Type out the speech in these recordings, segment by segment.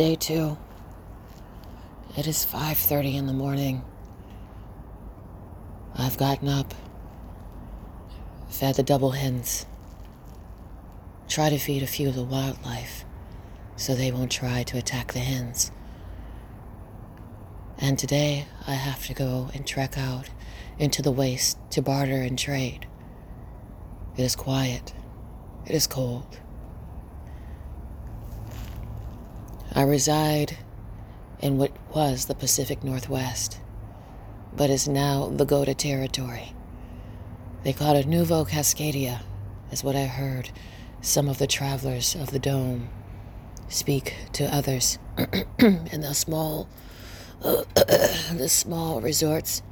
day two. It is 5:30 in the morning. I've gotten up, fed the double hens, try to feed a few of the wildlife so they won't try to attack the hens. And today I have to go and trek out into the waste to barter and trade. It is quiet. It is cold. I reside in what was the Pacific Northwest, but is now the Goda territory. They call it Nouveau Cascadia, is what I heard some of the travelers of the dome speak to others in the small, the small resorts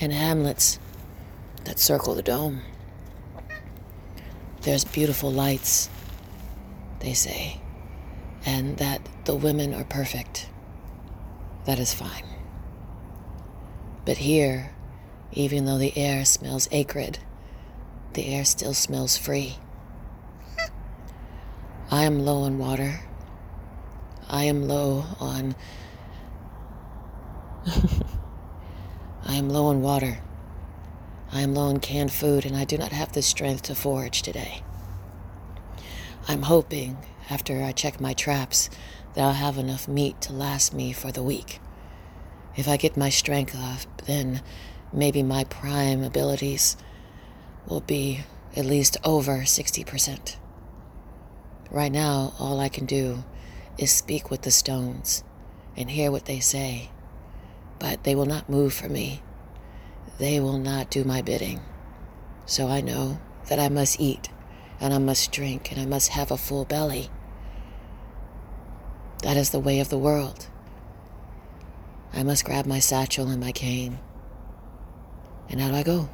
and hamlets that circle the dome. There's beautiful lights, they say and that the women are perfect. That is fine. But here, even though the air smells acrid, the air still smells free. I am low on water. I am low on. I am low on water. I am low on canned food, and I do not have the strength to forage today. I'm hoping after I check my traps that I'll have enough meat to last me for the week. If I get my strength up, then maybe my prime abilities will be at least over 60%. Right now, all I can do is speak with the stones and hear what they say, but they will not move for me. They will not do my bidding. So I know that I must eat, and I must drink, and I must have a full belly. That is the way of the world. I must grab my satchel and my cane. And out I go.